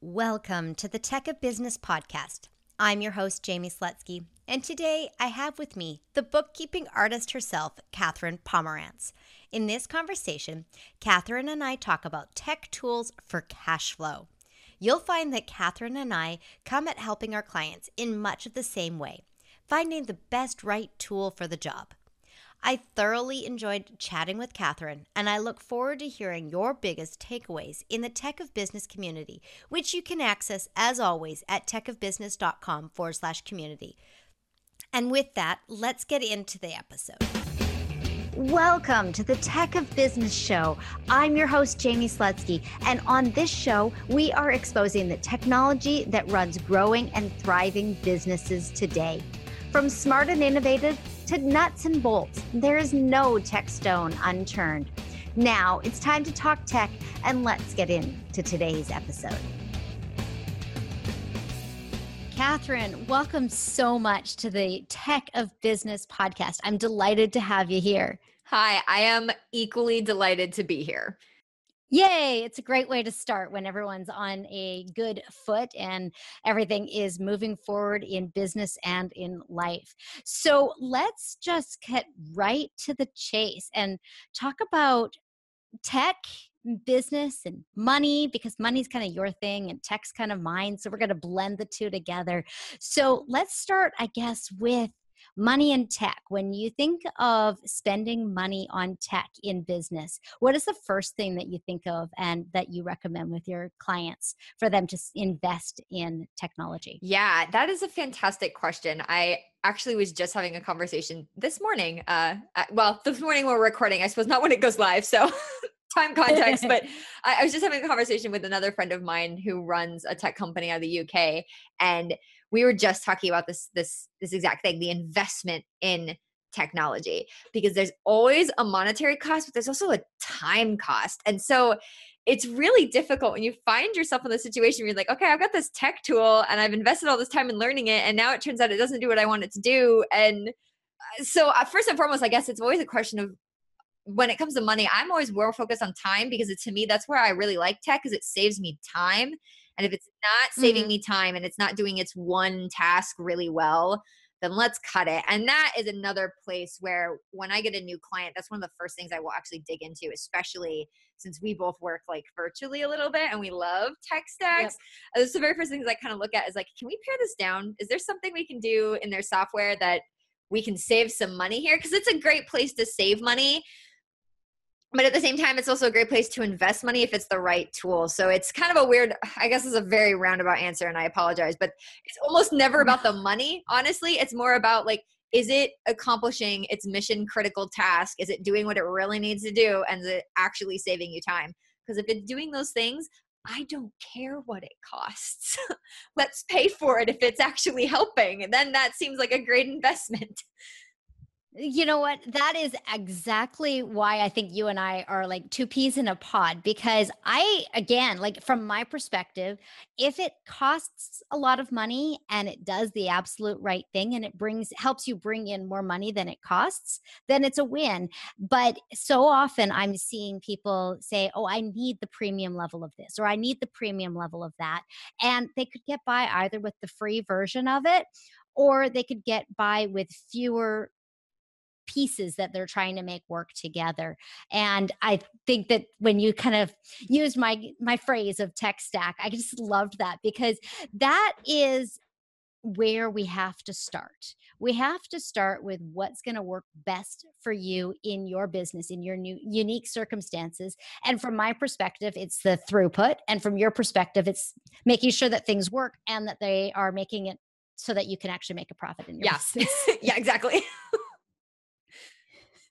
Welcome to the Tech of Business podcast. I'm your host, Jamie Slutsky, and today I have with me the bookkeeping artist herself, Katherine Pomerantz. In this conversation, Katherine and I talk about tech tools for cash flow. You'll find that Katherine and I come at helping our clients in much of the same way, finding the best right tool for the job. I thoroughly enjoyed chatting with Katherine, and I look forward to hearing your biggest takeaways in the Tech of Business community, which you can access as always at techofbusiness.com forward slash community. And with that, let's get into the episode. Welcome to the Tech of Business Show. I'm your host, Jamie Slutsky, and on this show, we are exposing the technology that runs growing and thriving businesses today. From smart and innovative to nuts and bolts, there is no tech stone unturned. Now it's time to talk tech, and let's get into today's episode. Katherine, welcome so much to the Tech of Business podcast. I'm delighted to have you here. Hi, I am equally delighted to be here. Yay! It's a great way to start when everyone's on a good foot and everything is moving forward in business and in life. So let's just get right to the chase and talk about tech business and money because money's kind of your thing and tech's kind of mine so we're going to blend the two together so let's start i guess with money and tech. When you think of spending money on tech in business what is the first thing that you think of and that you recommend with your clients for them to invest in technology? Yeah that is a fantastic question. I actually was just having a conversation this morning uh well this morning we're recording i suppose not when it goes live so time context, but I, I, was just having a conversation with another friend of mine who runs a tech company out of the UK, and we were just talking about this this this exact thing the investment in technology because there's always a monetary cost but there's also a time cost. And so it's really difficult when you find yourself in the situation where you're like okay i've got this tech tool and i've invested all this time in learning it and now it turns out it doesn't do what i want it to do. And uh, so uh, first and foremost i guess it's always a question of when it comes to money i'm always more focused on time because to me that's where i really like tech because it saves me time and if it's not saving mm-hmm. me time and it's not doing its one task really well, then let's cut it. And that is another place where when I get a new client, that's one of the first things I will actually dig into, especially since we both work like virtually a little bit and we love tech stacks. Yep. is the very first things I kind of look at is like, can we pare this down? Is there something we can do in their software that we can save some money here? Because it's a great place to save money but at the same time it's also a great place to invest money if it's the right tool so it's kind of a weird i guess it's a very roundabout answer and i apologize but it's almost never about the money honestly it's more about like is it accomplishing its mission critical task is it doing what it really needs to do and is it actually saving you time because if it's doing those things I don't care what it costs. Let's pay for it if it's actually helping. And then that seems like a great investment. You know what? That is exactly why I think you and I are like two peas in a pod because I, again, like from my perspective, if it costs a lot of money and it does the absolute right thing and it brings, helps you bring in more money than it costs, then it's a win. But so often I'm seeing people say, oh, I need the premium level of this or I need the premium level of that. And they could get by either with the free version of it or they could get by with fewer pieces that they're trying to make work together and i think that when you kind of use my my phrase of tech stack i just loved that because that is where we have to start. We have to start with what's going to work best for you in your business, in your new unique circumstances. And from my perspective, it's the throughput. And from your perspective, it's making sure that things work and that they are making it so that you can actually make a profit in your business. yeah, exactly.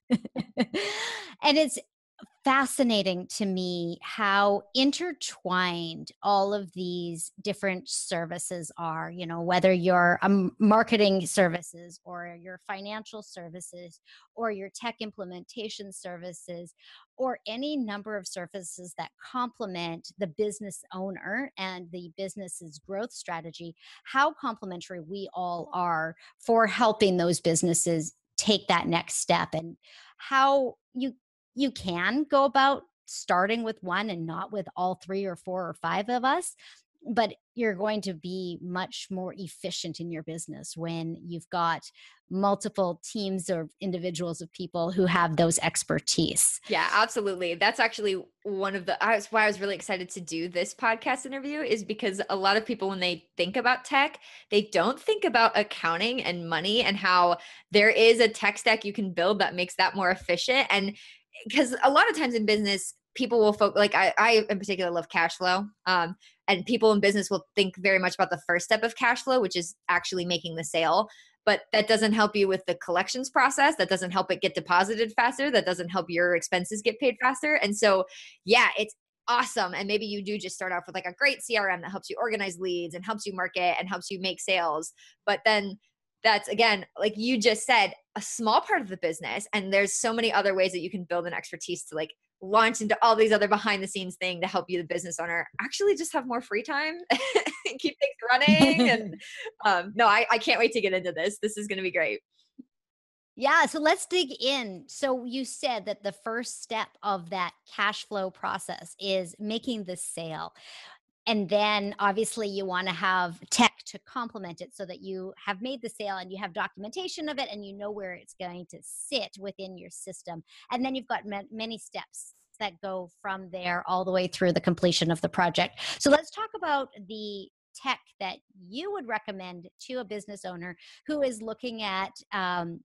and it's fascinating to me how intertwined all of these different services are you know whether you're a marketing services or your financial services or your tech implementation services or any number of services that complement the business owner and the business's growth strategy how complementary we all are for helping those businesses take that next step and how you you can go about starting with one and not with all three or four or five of us but you're going to be much more efficient in your business when you've got multiple teams or individuals of people who have those expertise. Yeah, absolutely. That's actually one of the I why I was really excited to do this podcast interview is because a lot of people when they think about tech, they don't think about accounting and money and how there is a tech stack you can build that makes that more efficient and because a lot of times in business people will focus like I, I in particular love cash flow um, and people in business will think very much about the first step of cash flow which is actually making the sale but that doesn't help you with the collections process that doesn't help it get deposited faster that doesn't help your expenses get paid faster and so yeah it's awesome and maybe you do just start off with like a great crm that helps you organize leads and helps you market and helps you make sales but then that's again like you just said a small part of the business and there's so many other ways that you can build an expertise to like launch into all these other behind the scenes thing to help you the business owner actually just have more free time keep things running and um, no I, I can't wait to get into this. This is going to be great. Yeah so let's dig in. So you said that the first step of that cash flow process is making the sale and then obviously you want to have tech to complement it so that you have made the sale and you have documentation of it and you know where it's going to sit within your system and then you've got many steps that go from there all the way through the completion of the project. So let's talk about the tech that you would recommend to a business owner who is looking at um,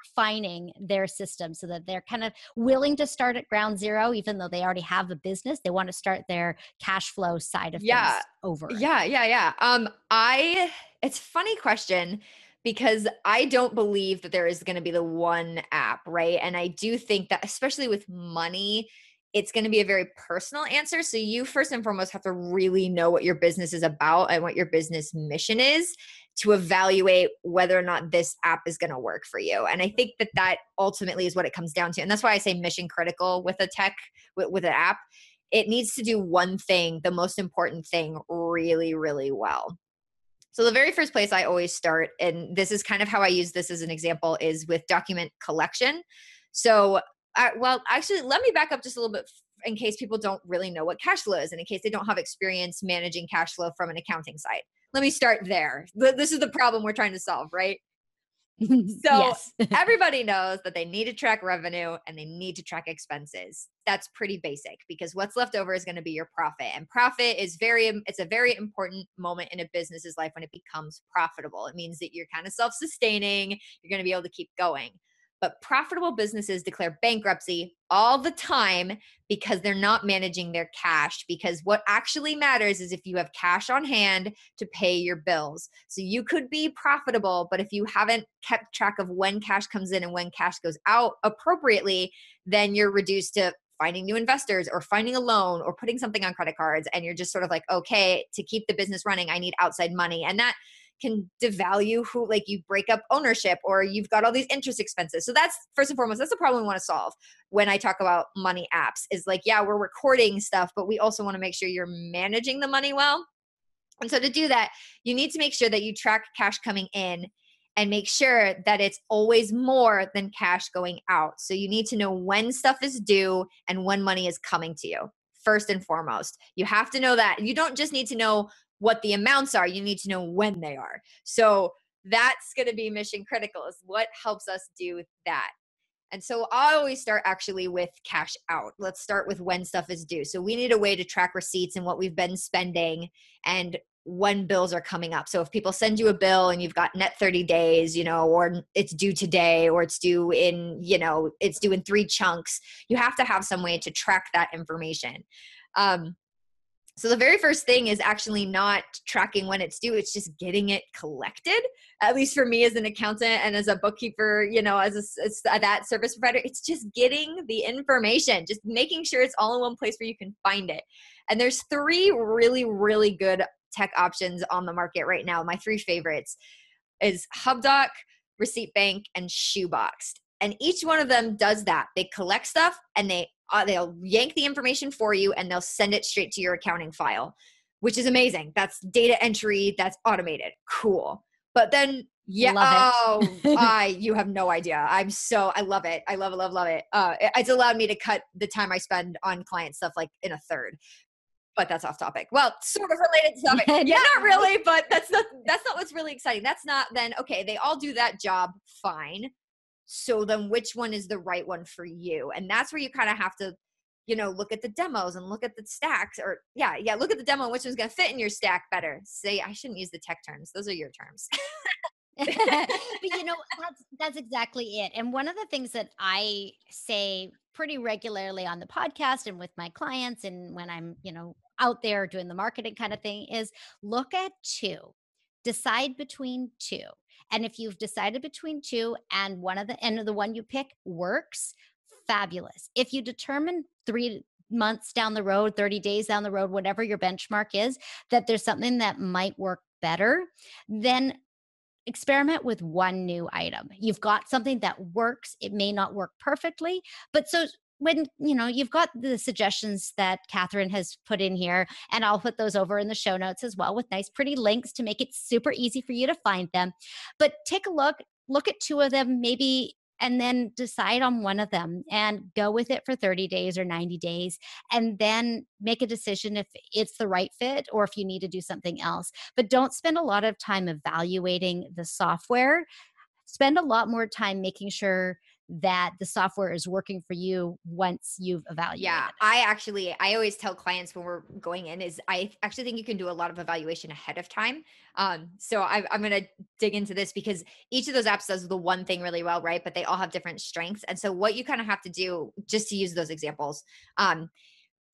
refining their system so that they're kind of willing to start at ground zero even though they already have a business they want to start their cash flow side of yeah. things over yeah yeah yeah um i it's funny question because I don't believe that there is going to be the one app, right? And I do think that, especially with money, it's going to be a very personal answer. So, you first and foremost have to really know what your business is about and what your business mission is to evaluate whether or not this app is going to work for you. And I think that that ultimately is what it comes down to. And that's why I say mission critical with a tech, with, with an app. It needs to do one thing, the most important thing, really, really well. So, the very first place I always start, and this is kind of how I use this as an example, is with document collection. So, uh, well, actually, let me back up just a little bit in case people don't really know what cash flow is and in case they don't have experience managing cash flow from an accounting side let me start there. This is the problem we're trying to solve, right? So everybody knows that they need to track revenue and they need to track expenses. That's pretty basic because what's left over is going to be your profit. And profit is very it's a very important moment in a business's life when it becomes profitable. It means that you're kind of self-sustaining, you're going to be able to keep going. But profitable businesses declare bankruptcy all the time because they're not managing their cash. Because what actually matters is if you have cash on hand to pay your bills. So you could be profitable, but if you haven't kept track of when cash comes in and when cash goes out appropriately, then you're reduced to finding new investors or finding a loan or putting something on credit cards. And you're just sort of like, okay, to keep the business running, I need outside money. And that can devalue who like you break up ownership or you've got all these interest expenses so that's first and foremost that's the problem we want to solve when i talk about money apps is like yeah we're recording stuff but we also want to make sure you're managing the money well and so to do that you need to make sure that you track cash coming in and make sure that it's always more than cash going out so you need to know when stuff is due and when money is coming to you first and foremost. You have to know that. You don't just need to know what the amounts are, you need to know when they are. So that's going to be mission critical is what helps us do that. And so I always start actually with cash out. Let's start with when stuff is due. So we need a way to track receipts and what we've been spending and when bills are coming up. So if people send you a bill and you've got net 30 days, you know, or it's due today or it's due in, you know, it's due in three chunks, you have to have some way to track that information. Um, so the very first thing is actually not tracking when it's due, it's just getting it collected. At least for me as an accountant and as a bookkeeper, you know, as, a, as that service provider, it's just getting the information, just making sure it's all in one place where you can find it. And there's three really, really good tech options on the market right now. My three favorites is HubDoc, Receipt Bank, and Shoeboxed. And each one of them does that. They collect stuff and they uh, they'll yank the information for you and they'll send it straight to your accounting file, which is amazing. That's data entry, that's automated. Cool. But then yeah, oh, I you have no idea. I'm so I love it. I love it, love, love it. Uh, it, it's allowed me to cut the time I spend on client stuff like in a third. but that's off topic. Well, sort of related to topic. yeah, not really, but that's not that's not what's really exciting. That's not then okay, they all do that job fine. So then which one is the right one for you? And that's where you kind of have to you know, look at the demos and look at the stacks or yeah, yeah, look at the demo which one's going to fit in your stack better. Say I shouldn't use the tech terms. Those are your terms. but you know that's that's exactly it and one of the things that i say pretty regularly on the podcast and with my clients and when i'm you know out there doing the marketing kind of thing is look at two decide between two and if you've decided between two and one of the and the one you pick works fabulous if you determine three months down the road 30 days down the road whatever your benchmark is that there's something that might work better then experiment with one new item. You've got something that works. It may not work perfectly, but so when you know you've got the suggestions that Katherine has put in here, and I'll put those over in the show notes as well with nice, pretty links to make it super easy for you to find them. But take a look, look at two of them, maybe and then decide on one of them and go with it for 30 days or 90 days and then make a decision if it's the right fit or if you need to do something else but don't spend a lot of time evaluating the software spend a lot more time making sure that the software is working for you once you've evaluated. Yeah, I actually I always tell clients when we're going in is I actually think you can do a lot of evaluation ahead of time. Um, so I, I'm going to dig into this because each of those apps does the one thing really well, right? But they all have different strengths, and so what you kind of have to do, just to use those examples, um,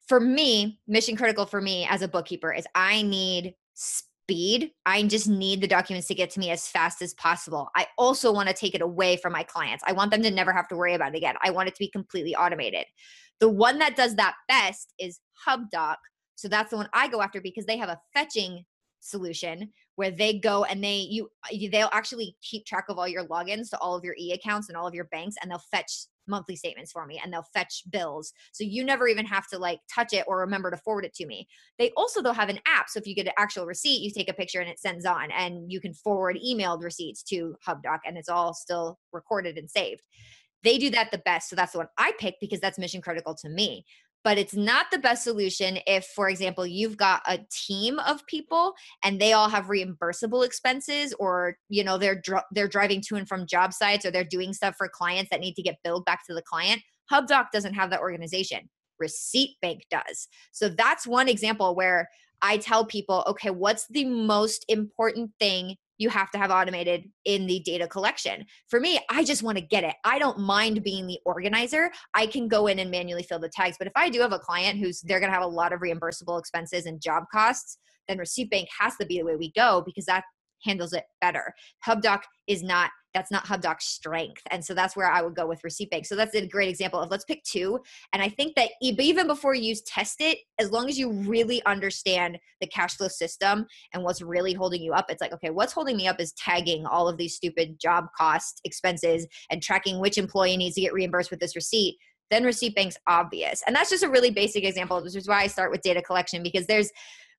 for me, mission critical for me as a bookkeeper is I need speed. I just need the documents to get to me as fast as possible. I also want to take it away from my clients. I want them to never have to worry about it again. I want it to be completely automated. The one that does that best is HubDoc. So that's the one I go after because they have a fetching solution where they go and they you they'll actually keep track of all your logins to all of your e accounts and all of your banks and they'll fetch monthly statements for me and they'll fetch bills. So you never even have to like touch it or remember to forward it to me. They also they'll have an app. So if you get an actual receipt, you take a picture and it sends on and you can forward emailed receipts to HubDoc and it's all still recorded and saved. They do that the best. So that's the one I pick because that's mission critical to me but it's not the best solution if for example you've got a team of people and they all have reimbursable expenses or you know they're dr- they're driving to and from job sites or they're doing stuff for clients that need to get billed back to the client hubdoc doesn't have that organization. Receipt bank does. So that's one example where i tell people okay what's the most important thing you have to have automated in the data collection. For me, I just want to get it. I don't mind being the organizer. I can go in and manually fill the tags. But if I do have a client who's they're going to have a lot of reimbursable expenses and job costs, then receipt bank has to be the way we go because that handles it better. HubDoc is not that's not HubDoc's strength. And so that's where I would go with Receipt Bank. So that's a great example of let's pick two. And I think that even before you test it, as long as you really understand the cash flow system and what's really holding you up, it's like, okay, what's holding me up is tagging all of these stupid job cost expenses and tracking which employee needs to get reimbursed with this receipt then receipt bank's obvious. And that's just a really basic example, which is why I start with data collection because there's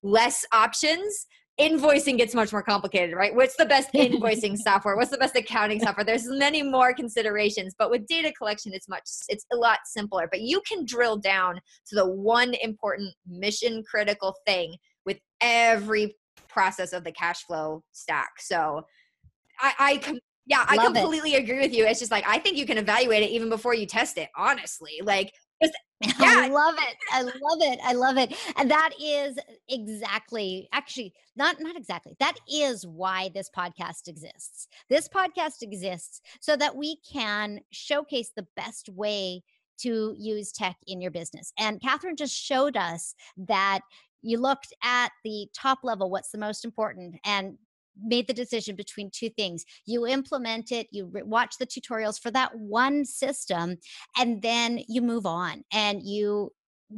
less options invoicing gets much more complicated, right? What's the best invoicing software? What's the best accounting software? There's many more considerations, but with data collection, it's much, it's a lot simpler. But you can drill down to the one important mission critical thing with every process of the cash flow stack. So I, I com- yeah, I Love completely it. agree with you. It's just like I think you can evaluate it even before you test it. Honestly, like just yeah. I love it. I love it. I love it. And that is exactly actually not not exactly. That is why this podcast exists. This podcast exists so that we can showcase the best way to use tech in your business. And Katherine just showed us that you looked at the top level, what's the most important, and made the decision between two things. You implement it, you re- watch the tutorials for that one system, and then you move on and you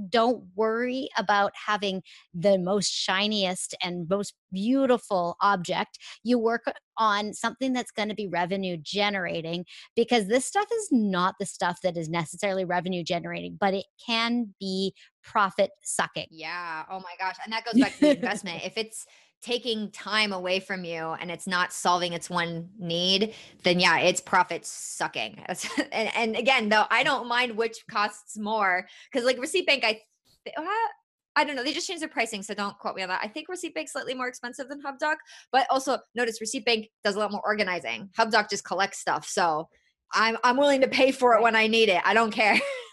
don't worry about having the most shiniest and most beautiful object. You work on something that's going to be revenue generating because this stuff is not the stuff that is necessarily revenue generating, but it can be profit sucking. Yeah. Oh my gosh. And that goes back to the investment. If it's taking time away from you and it's not solving its one need, then yeah, it's profit sucking. and, and again, though, I don't mind which costs more because like Receipt Bank, I th- uh, I don't know. They just changed their pricing, so don't quote me on that. I think Receipt Bank slightly more expensive than HubDoc, but also notice Receipt Bank does a lot more organizing. HubDoc just collects stuff, so I'm I'm willing to pay for it when I need it. I don't care.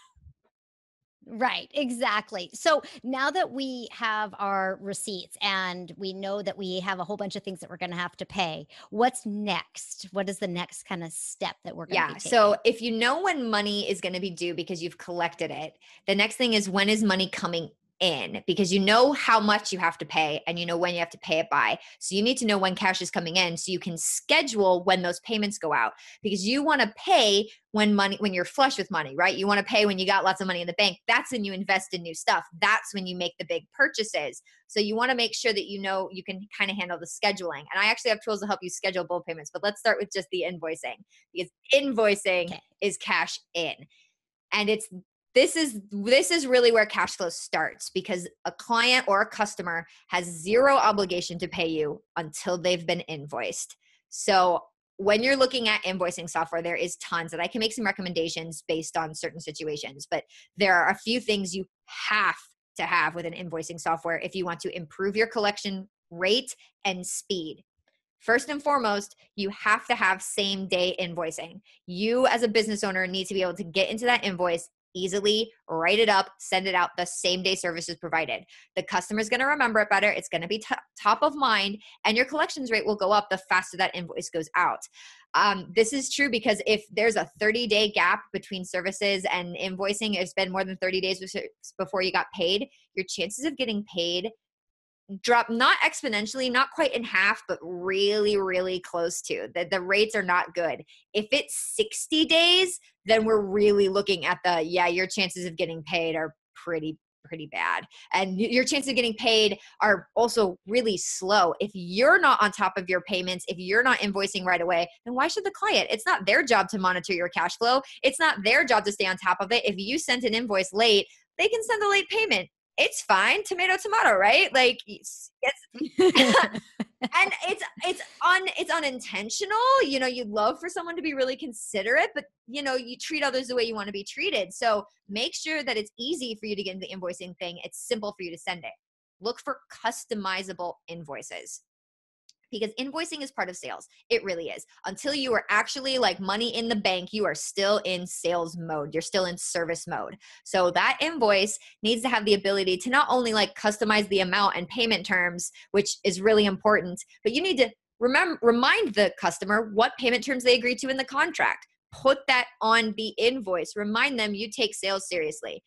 Right, exactly. So now that we have our receipts and we know that we have a whole bunch of things that we're going to have to pay, what's next? What is the next kind of step that we're going to yeah. So if you know when money is going to be due because you've collected it, the next thing is when is money coming in because you know how much you have to pay and you know when you have to pay it by. So you need to know when cash is coming in so you can schedule when those payments go out because you want to pay when money when you're flush with money, right? You want to pay when you got lots of money in the bank. That's when you invest in new stuff. That's when you make the big purchases. So you want to make sure that you know you can kind of handle the scheduling. And I actually have tools to help you schedule bill payments, but let's start with just the invoicing because invoicing okay. is cash in and it's this is this is really where cash flow starts because a client or a customer has zero obligation to pay you until they've been invoiced so when you're looking at invoicing software there is tons and i can make some recommendations based on certain situations but there are a few things you have to have with an invoicing software if you want to improve your collection rate and speed First and foremost, you have to have same day invoicing. You, as a business owner, need to be able to get into that invoice easily write it up send it out the same day service is provided. The customer is going to remember it better it's going to be t- top of mind and your collections rate will go up the faster that invoice goes out. Um, this is true because if there's a 30 day gap between services and invoicing it's been more than 30 days before you got paid your chances of getting paid drop not exponentially not quite in half but really really close to the, the rates are not good. If it's 60 days then we're really looking at the yeah your chances of getting paid are pretty pretty bad. And your chances of getting paid are also really slow. If you're not on top of your payments if you're not invoicing right away then why should the client? It's not their job to monitor your cash flow. It's not their job to stay on top of it. If you sent an invoice late they can send a late payment it's fine tomato tomato right? Like it's, and it's it's un it's unintentional you know you'd love for someone to be really considerate but you know you treat others the way you want to be treated. So make sure that it's easy for you to get into the invoicing thing. It's simple for you to send it. Look for customizable invoices because invoicing is part of sales. It really is. Until you are actually like money in the bank, you are still in sales mode. You're still in service mode. So that invoice needs to have the ability to not only like customize the amount and payment terms, which is really important, but you need to remember remind the customer what payment terms they agreed to in the contract. Put that on the invoice. Remind them you take sales seriously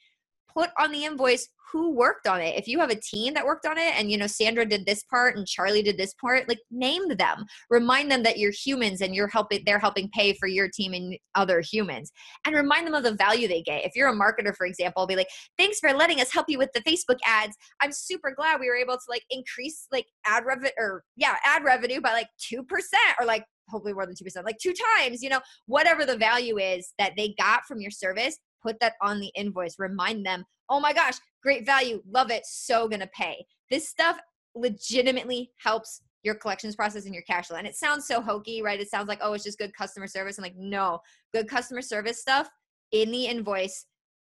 put on the invoice who worked on it. If you have a team that worked on it and you know Sandra did this part and Charlie did this part, like name them. Remind them that you're humans and you're helping they're helping pay for your team and other humans. And remind them of the value they get. If you're a marketer for example, be like, "Thanks for letting us help you with the Facebook ads. I'm super glad we were able to like increase like ad revenue or yeah, ad revenue by like 2% or like hopefully more than 2%, like two times, you know, whatever the value is that they got from your service, put that on the invoice. Remind them, oh my gosh, great value, love it, so gonna pay. This stuff legitimately helps your collections process and your cash flow. And it sounds so hokey, right? It sounds like, oh, it's just good customer service. I'm like, no, good customer service stuff in the invoice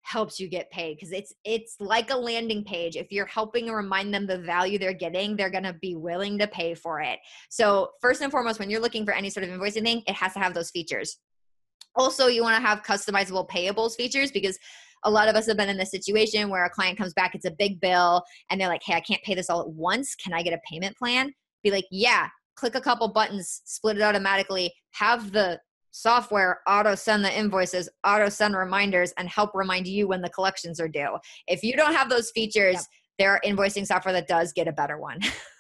helps you get paid because it's it's like a landing page if you're helping remind them the value they're getting they're going to be willing to pay for it so first and foremost when you're looking for any sort of invoicing thing it has to have those features also, you want to have customizable payables features because a lot of us have been in this situation where a client comes back, it's a big bill, and they're like, hey, I can't pay this all at once. Can I get a payment plan? Be like, yeah, click a couple buttons, split it automatically, have the software auto send the invoices, auto send reminders, and help remind you when the collections are due. If you don't have those features, yep. there are invoicing software that does get a better one.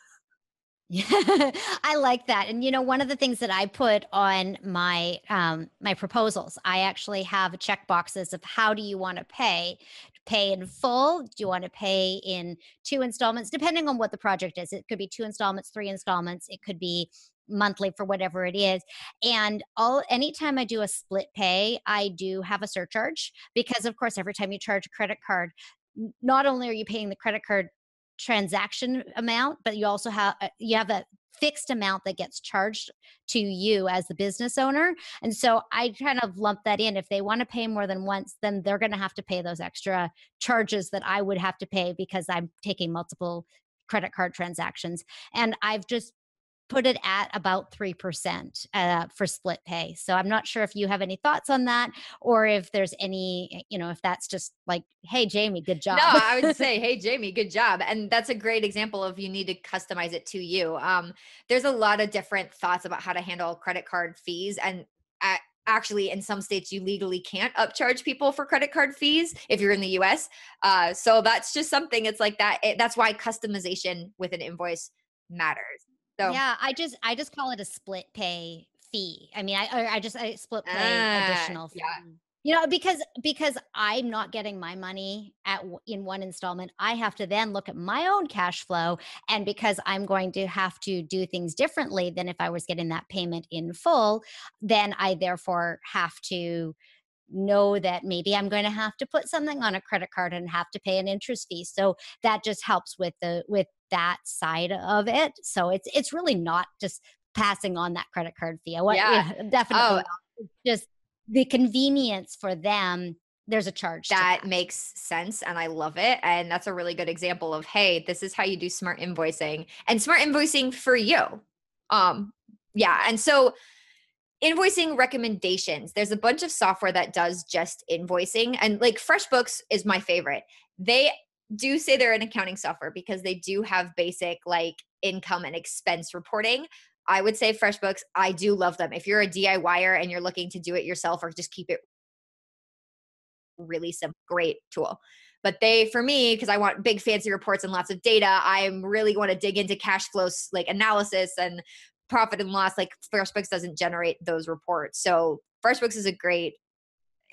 Yeah, I like that. And you know, one of the things that I put on my um, my proposals, I actually have check boxes of how do you want to pay? Pay in full? Do you want to pay in two installments? Depending on what the project is, it could be two installments, three installments. It could be monthly for whatever it is and all anytime i do a split pay i do have a surcharge because of course every time you charge a credit card not only are you paying the credit card transaction amount but you also have uh, you have a fixed amount that gets charged to you as the business owner. And so I kind of lump that in. If they want to pay more than once, then they're going to have to pay those extra charges that I would have to pay because I'm taking multiple credit card transactions. And I've just put it at about 3% uh, for split pay. So I'm not sure if you have any thoughts on that or if there's any, eh, you know, if that's just like, hey, Jamie, good job. No, I would say, hey, Jamie, good job. And that's a great example of you need to customize it to you. Um, there's a lot of different thoughts about how to handle credit card fees. And at, actually in some states you legally can't upcharge people for credit card fees if you're in the us uh, so that's just something it's like that it, that's why customization with an invoice matters so yeah, I just I just call it a split pay fee. I mean, I I just I split pay ah, additional fee. Yeah. You know, because because I'm not getting my money at in one installment, I have to then look at my own cash flow and because I'm going to have to do things differently than if I was getting that payment in full, then I therefore have to know that maybe I'm going to have to put something on a credit card and have to pay an interest fee. So that just helps with the with that side of it. So it's it's really not just passing on that credit card fee. I want yeah, yeah definitely oh. just the convenience for them there's a charge that, that, makes sense and i love it and that's a really good example of hey this is how you do smart invoicing and smart invoicing for you um yeah and so invoicing recommendations. There's a bunch of software that does just invoicing and like freshbooks is my favorite. They do say they're an accounting software because they do have basic like income and expense reporting. I would say freshbooks i do love them. If you're a diyer and you're looking to do it yourself or just keep it really simple great tool. But they for me because i want big fancy reports and lots of data I'm really want to dig into cash flows like analysis and profit and loss like FreshBooks doesn't generate those reports. So FreshBooks is a great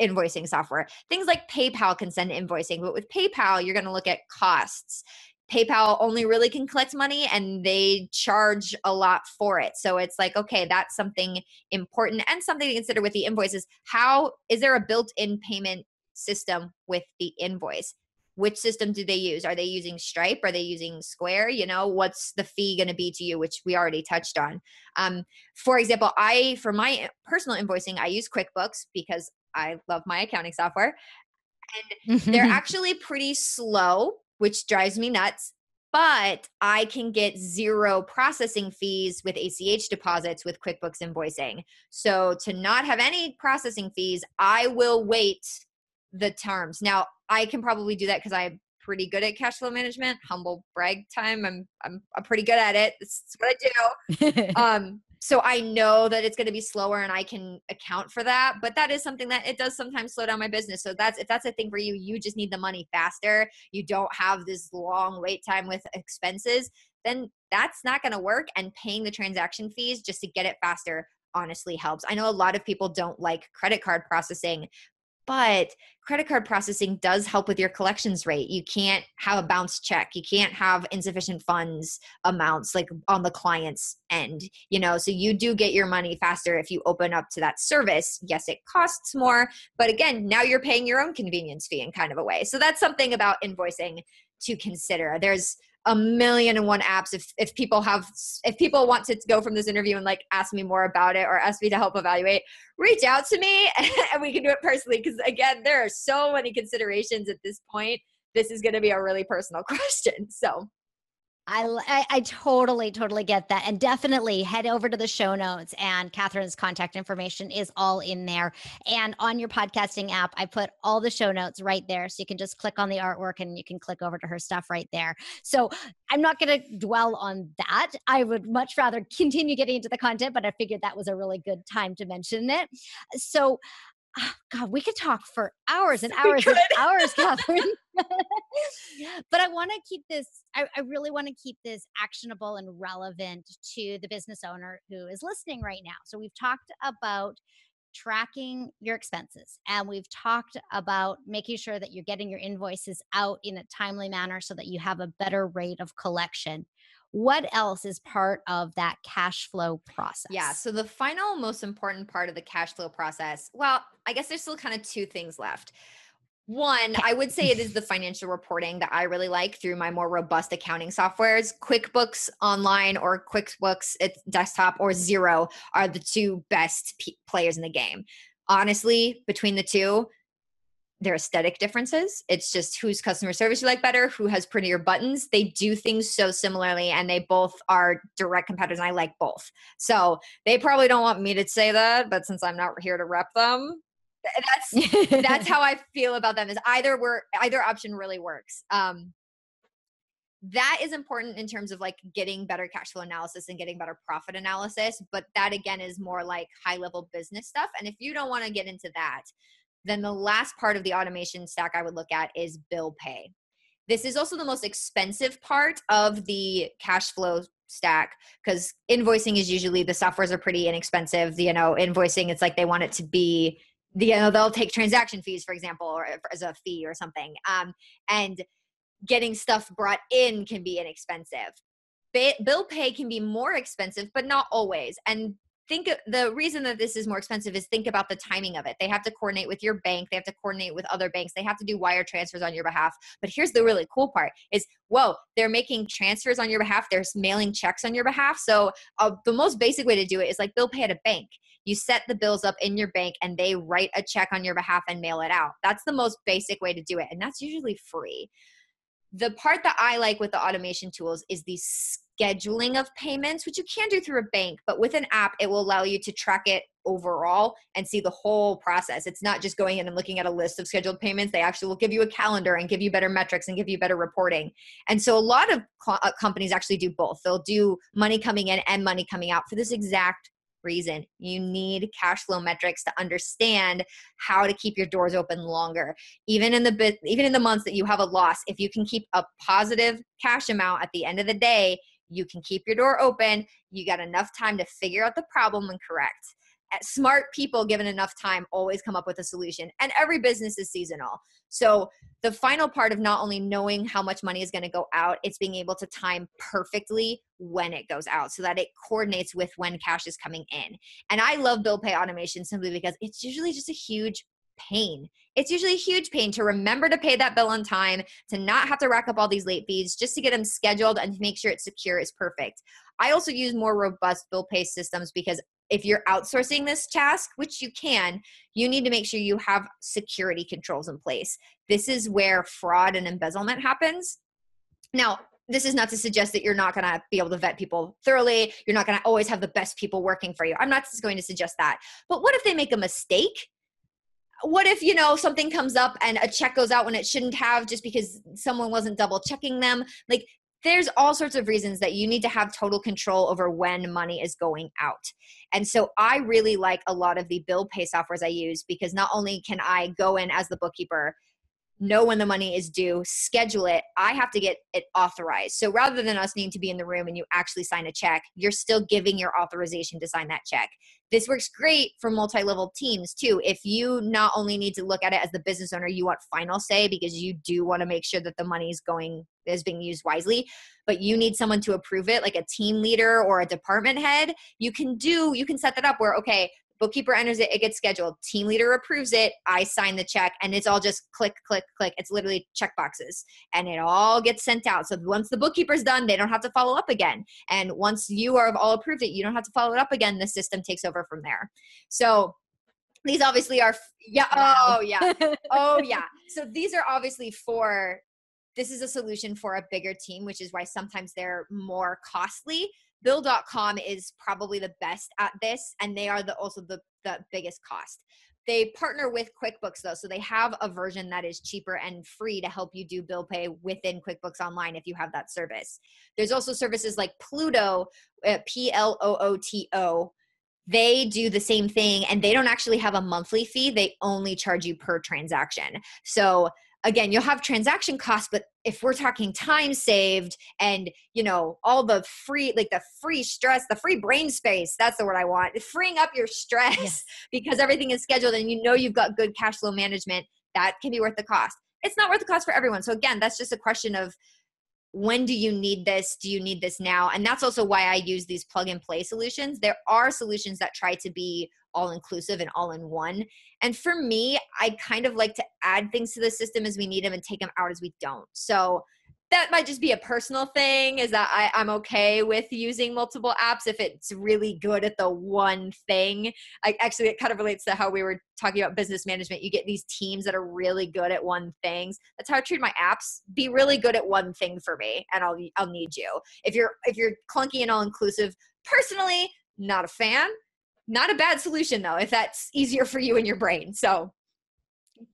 invoicing software. Things like PayPal can send invoicing, but with PayPal you're going to look at costs. PayPal only really can collect money and they charge a lot for it. So it's like, okay, that's something important and something to consider with the invoices. How is there a built in payment system with the invoice? Which system do they use? Are they using stripe? Are they using square? You know what's the fee going to be to you which we already touched on. Um, for example i for my personal invoicing i use quickbooks because i love my accounting software. And they're actually pretty slow which drives me nuts but I can get zero processing fees with ACH deposits with QuickBooks invoicing. So to not have any processing fees, I will wait the terms. Now, I can probably do that because I'm pretty good at cash flow management. Humble brag time. I'm I'm I'm pretty good at it. This is what I do. um, so I know that it's going to be slower, and I can account for that. But that is something that it does sometimes slow down my business. So that's if that's a thing for you, you just need the money faster. You don't have this long wait time with expenses. Then that's not going to work. And paying the transaction fees just to get it faster honestly helps. I know a lot of people don't like credit card processing, but credit card processing does help with your collections rate. You can't have a bounce check. You can't have insufficient funds amounts like on the client's end, you know. So you do get your money faster if you open up to that service. Yes, it costs more, but again, now you're paying your own convenience fee in kind of a way. So that's something about invoicing to consider. There's a million and one apps if if people have if people want to go from this interview and like ask me more about it or ask me to help evaluate reach out to me and we can do it personally. Because again there are so many considerations at this point. This is going to be a really personal question so I, I, I totally totally get that and definitely head over to the show notes and Katherine's contact information is all in there and on your podcasting app I put all the show notes right there so you can just click on the artwork and you can click over to her stuff right there. So I'm not going to dwell on that. I would much rather continue getting into the content but I figured that was a really good time to mention it. So oh, God, we could talk for hours and hours and hours, Katherine. but I want to keep this, I, I really want to keep this actionable and relevant to the business owner who is listening right now. So we've talked about tracking your expenses and we've talked about making sure that you're getting your invoices out in a timely manner so that you have a better rate of collection what else is part of that cash flow process? Yeah. So the final most important part of the cash flow process, well, I guess there's still kind of two things left. One, I would say it is the financial reporting that I really like through my more robust accounting softwares. QuickBooks Online or QuickBooks desktop or Xero are the two best p- players in the game. Honestly, between the two, their aesthetic differences. It's just whose customer service you like better, who has prettier buttons. They do things so similarly, and they both are direct competitors. And I like both. So they probably don't want me to say that, but since I'm not here to rep them, that's that's how I feel about them. Is either we're either option really works. Um, that is important in terms of like getting better cash flow analysis and getting better profit analysis. But that again is more like high level business stuff. And if you don't want to get into that, then the last part of the automation stack I would look at is bill pay. This is also the most expensive part of the cash flow stack because invoicing is usually the softwares are pretty inexpensive. You know, invoicing, it's like they want it to be you know they'll take transaction fees for example or as a fee or something um, and getting stuff brought in can be inexpensive bill pay can be more expensive but not always and think the reason that this is more expensive is think about the timing of it they have to coordinate with your bank they have to coordinate with other banks they have to do wire transfers on your behalf but here's the really cool part is whoa they're making transfers on your behalf they're mailing checks on your behalf so uh, the most basic way to do it is like bill pay at a bank you set the bills up in your bank and they write a check on your behalf and mail it out. That's the most basic way to do it. And that's usually free. The part that I like with the automation tools is the scheduling of payments, which you can do through a bank, but with an app, it will allow you to track it overall and see the whole process. It's not just going in and looking at a list of scheduled payments. They actually will give you a calendar and give you better metrics and give you better reporting. And so a lot of uh, companies actually do both. They'll do money coming in and money coming out for this exact reason. You need cash flow metrics to understand how to keep your doors open longer. Even in the even in the months that you have a loss, if you can keep a positive cash amount at the end of the day, you can keep your door open. You got enough time to figure out the problem and correct eh, smart people given enough time always come up with a solution and every business is seasonal so the final part of not only knowing how much money is going to go out it's being able to time perfectly when it goes out so that it coordinates with when cash is coming in and i love bill pay automation simply because it's usually just a huge pain. It's usually a huge pain to remember to pay that bill on time, to not have to rack up all these late fees, just to get them scheduled and to make sure it's secure is perfect. I also use more robust bill pay systems because if you're outsourcing this task, which you can, you need to make sure you have security controls in place. This is where fraud and embezzlement happens. Now, this is not to suggest that you're not going to be able to vet people thoroughly. You're not going to always have the best people working for you. I'm not going to suggest that. But what if they make a mistake? What if, you know, something comes up and a check goes out when it shouldn't have just because someone wasn't double checking them? Like there's all sorts of reasons that you need to have total control over when money is going out. And so I really like a lot of the bill pay softwares I use because not only can I go in as the bookkeeper, know when the money is due, schedule it, I have to get it authorized. So rather than us needing to be in the room and you actually sign a check, you're still giving your authorization to sign that check. This works great for multi level teams too. If you not only need to look at it as the business owner, you want final say because you do want to make sure that the money is going is being used wisely, but you need someone to approve it, like a team leader or a department head. You can do, you can set that up where, okay, bookkeeper enters it, it gets scheduled. Team leader approves it, I sign the check, and it's all just click, click, click. It's literally check boxes, and it all gets sent out. So once the bookkeeper's done, they don't have to follow up again. And once you are all approved it, you don't have to follow it up again. The system takes over from there. So these obviously are yeah oh yeah oh yeah so these are obviously for this is a solution for a bigger team which is why sometimes they're more costly bill.com is probably the best at this and they are the also the, the biggest cost. They partner with quickbooks though so they have a version that is cheaper and free to help you do bill pay within quickbooks online if you have that service. There's also services like Plooto uh, p-l-o-o-t-o they do the same thing and they don't actually have a monthly fee. They only charge you per transaction. So again you'll have transaction costs but if we're talking time saved and you know all the free like the free stress the free brain space that's the word i want freeing up your stress yes. because everything is scheduled and you know you've got good cash flow management that can be worth the cost it's not worth the cost for everyone so again that's just a question of when do you need this? Do you need this now? And that's also why I use these plug and play solutions. There are solutions that try to be all inclusive and all in one. And for me, I kind of like to add things to the system as we need them and take them out as we don't. So that might just be a personal thing is that I, i'm okay with using multiple apps if it's really good at the one thing. I, actually it kind of relates to how we were talking about business management. You get these teams that are really good at one things. That's how i treat my apps. Be really good at one thing for me and i'll i'll need you. If you're if you're clunky and all inclusive personally not a fan not a bad solution though if that's easier for you in your brain so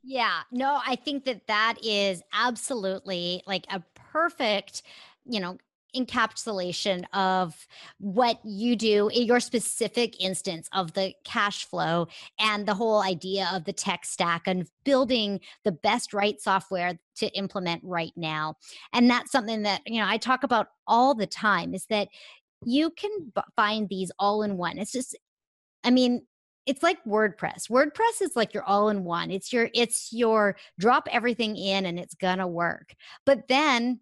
yeah, no, I think that that is absolutely like a perfect, you know, encapsulation of what you do in your specific instance of the cash flow and the whole idea of the tech stack and building the best right software to implement right now. And that's something that, you know, I talk about all the time is that you can b- find these all in one. It's just I mean, it's like WordPress. WordPress is like your all in one. It's your it's your drop everything in and it's going to work. But then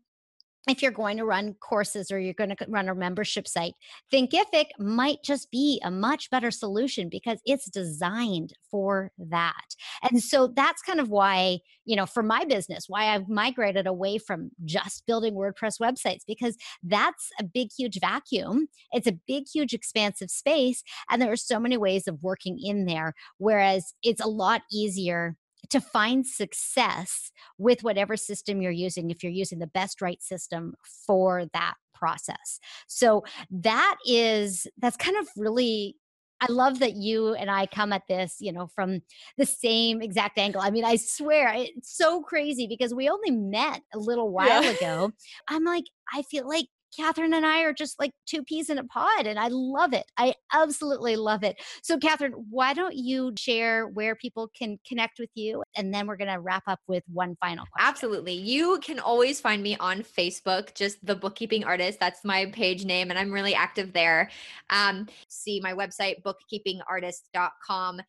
if you're going to run courses or you're going to run a membership site, Thinkific might just be a much better solution because it's designed for that. And so that's kind of why, you know, for my business, why I've migrated away from just building WordPress websites because that's a big, huge vacuum. It's a big, huge, expansive space. And there are so many ways of working in there. Whereas it's a lot easier to find success with whatever system you're using if you're using the best right system for that process so that is that's kind of really I love that you and I come at this, you know, from the same exact angle. I mean, I swear it's so crazy because we only met a little while yeah. ago. I'm like, I feel like Katherine and I are just like two peas in a pod, and I love it. I absolutely love it. So, Katherine, why don't you share where people can connect with you? And then we're going to wrap up with one final question. Absolutely. You can always find me on Facebook, just the bookkeeping artist. That's my page name, and I'm really active there. Um, see my website, bookkeepingartist.com.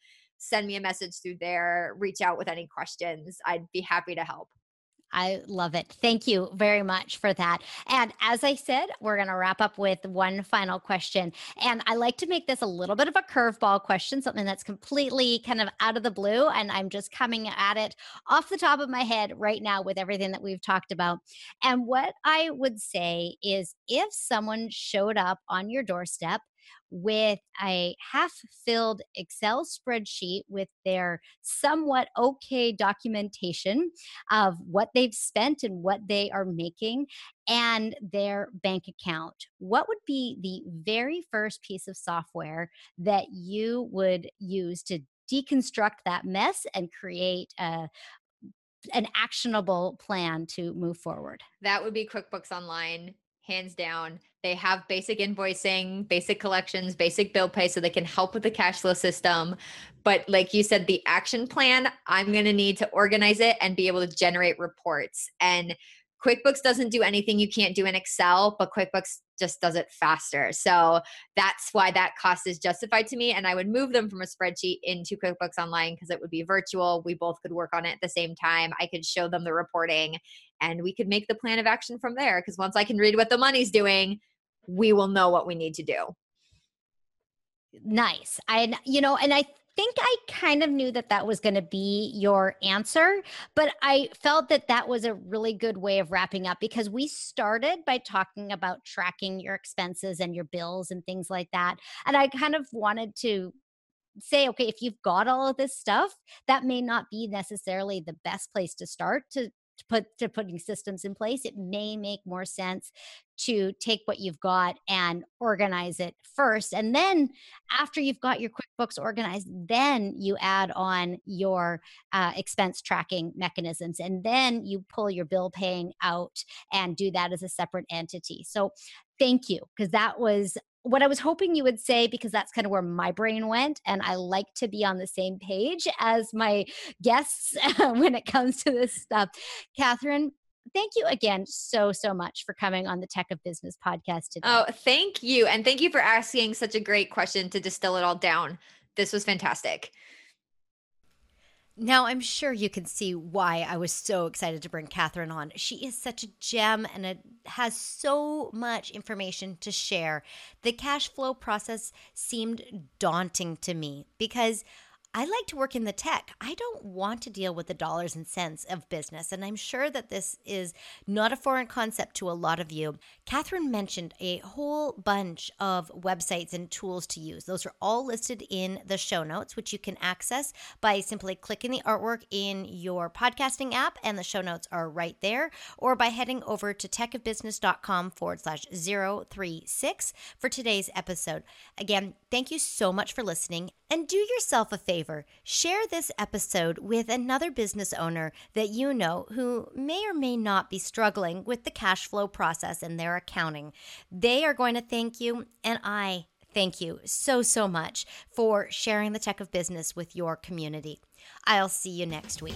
Send me a message through there, reach out with any questions. I'd be happy to help. I love it. Thank you very much for that. And as I said, we're going to wrap up with one final question. And I like to make this a little bit of a curveball question, something that's completely kind of out of the blue. And I'm just coming at it off the top of my head right now with everything that we've talked about. And what I would say is if someone showed up on your doorstep with a half filled Excel spreadsheet with their somewhat okay documentation of what they've spent and what they are making and their bank account. What would be the very first piece of software that you would use to deconstruct that mess and create a, an actionable plan to move forward? That would be QuickBooks Online hands down. They have basic invoicing, basic collections, basic bill pay so they can help with the cash flow system. But like you said, the action plan, I'm going to need to organize it and be able to generate reports. And QuickBooks doesn't do anything you can't do in Excel, but QuickBooks just does it faster. So that's why that cost is justified to me. And I would move them from a spreadsheet into QuickBooks Online because it would be virtual. We both could work on it at the same time. I could show them the reporting and we could make the plan of action from there. Because once I can read what the money's doing, we will know what we need to do. Nice. I, you know, and I think I kind of knew that that was going to be your answer, but I felt that that was a really good way of wrapping up because we started by talking about tracking your expenses and your bills and things like that. And I kind of wanted to say okay if you've got all of this stuff that may not be necessarily the best place to start to to put to putting systems in place it may make more sense to take what you've got and organize it first and then after you've got your quickbooks organized then you add on your uh, expense tracking mechanisms and then you pull your bill paying out and do that as a separate entity. So thank you because that was what I was hoping you would say, because that's kind of where my brain went, and I like to be on the same page as my guests when it comes to this stuff. Katherine, thank you again so, so much for coming on the Tech of Business podcast today. Oh, thank you. And thank you for asking such a great question to distill it all down. This was fantastic. Now, I'm sure you can see why I was so excited to bring Katherine on. She is such a gem and it has so much information to share. The cash flow process seemed daunting to me because I like to work in the tech. I don't want to deal with the dollars and cents of business. And I'm sure that this is not a foreign concept to a lot of you. Katherine mentioned a whole bunch of websites and tools to use. Those are all listed in the show notes, which you can access by simply clicking the artwork in your podcasting app, and the show notes are right there, or by heading over to techofbusiness.com forward slash 036 for today's episode. Again, thank you so much for listening. And do yourself a favor share this episode with another business owner that you know who may or may not be struggling with the cash flow process in their accounting. They are going to thank you, and I thank you so, so much for sharing the tech of business with your community. I'll see you next week.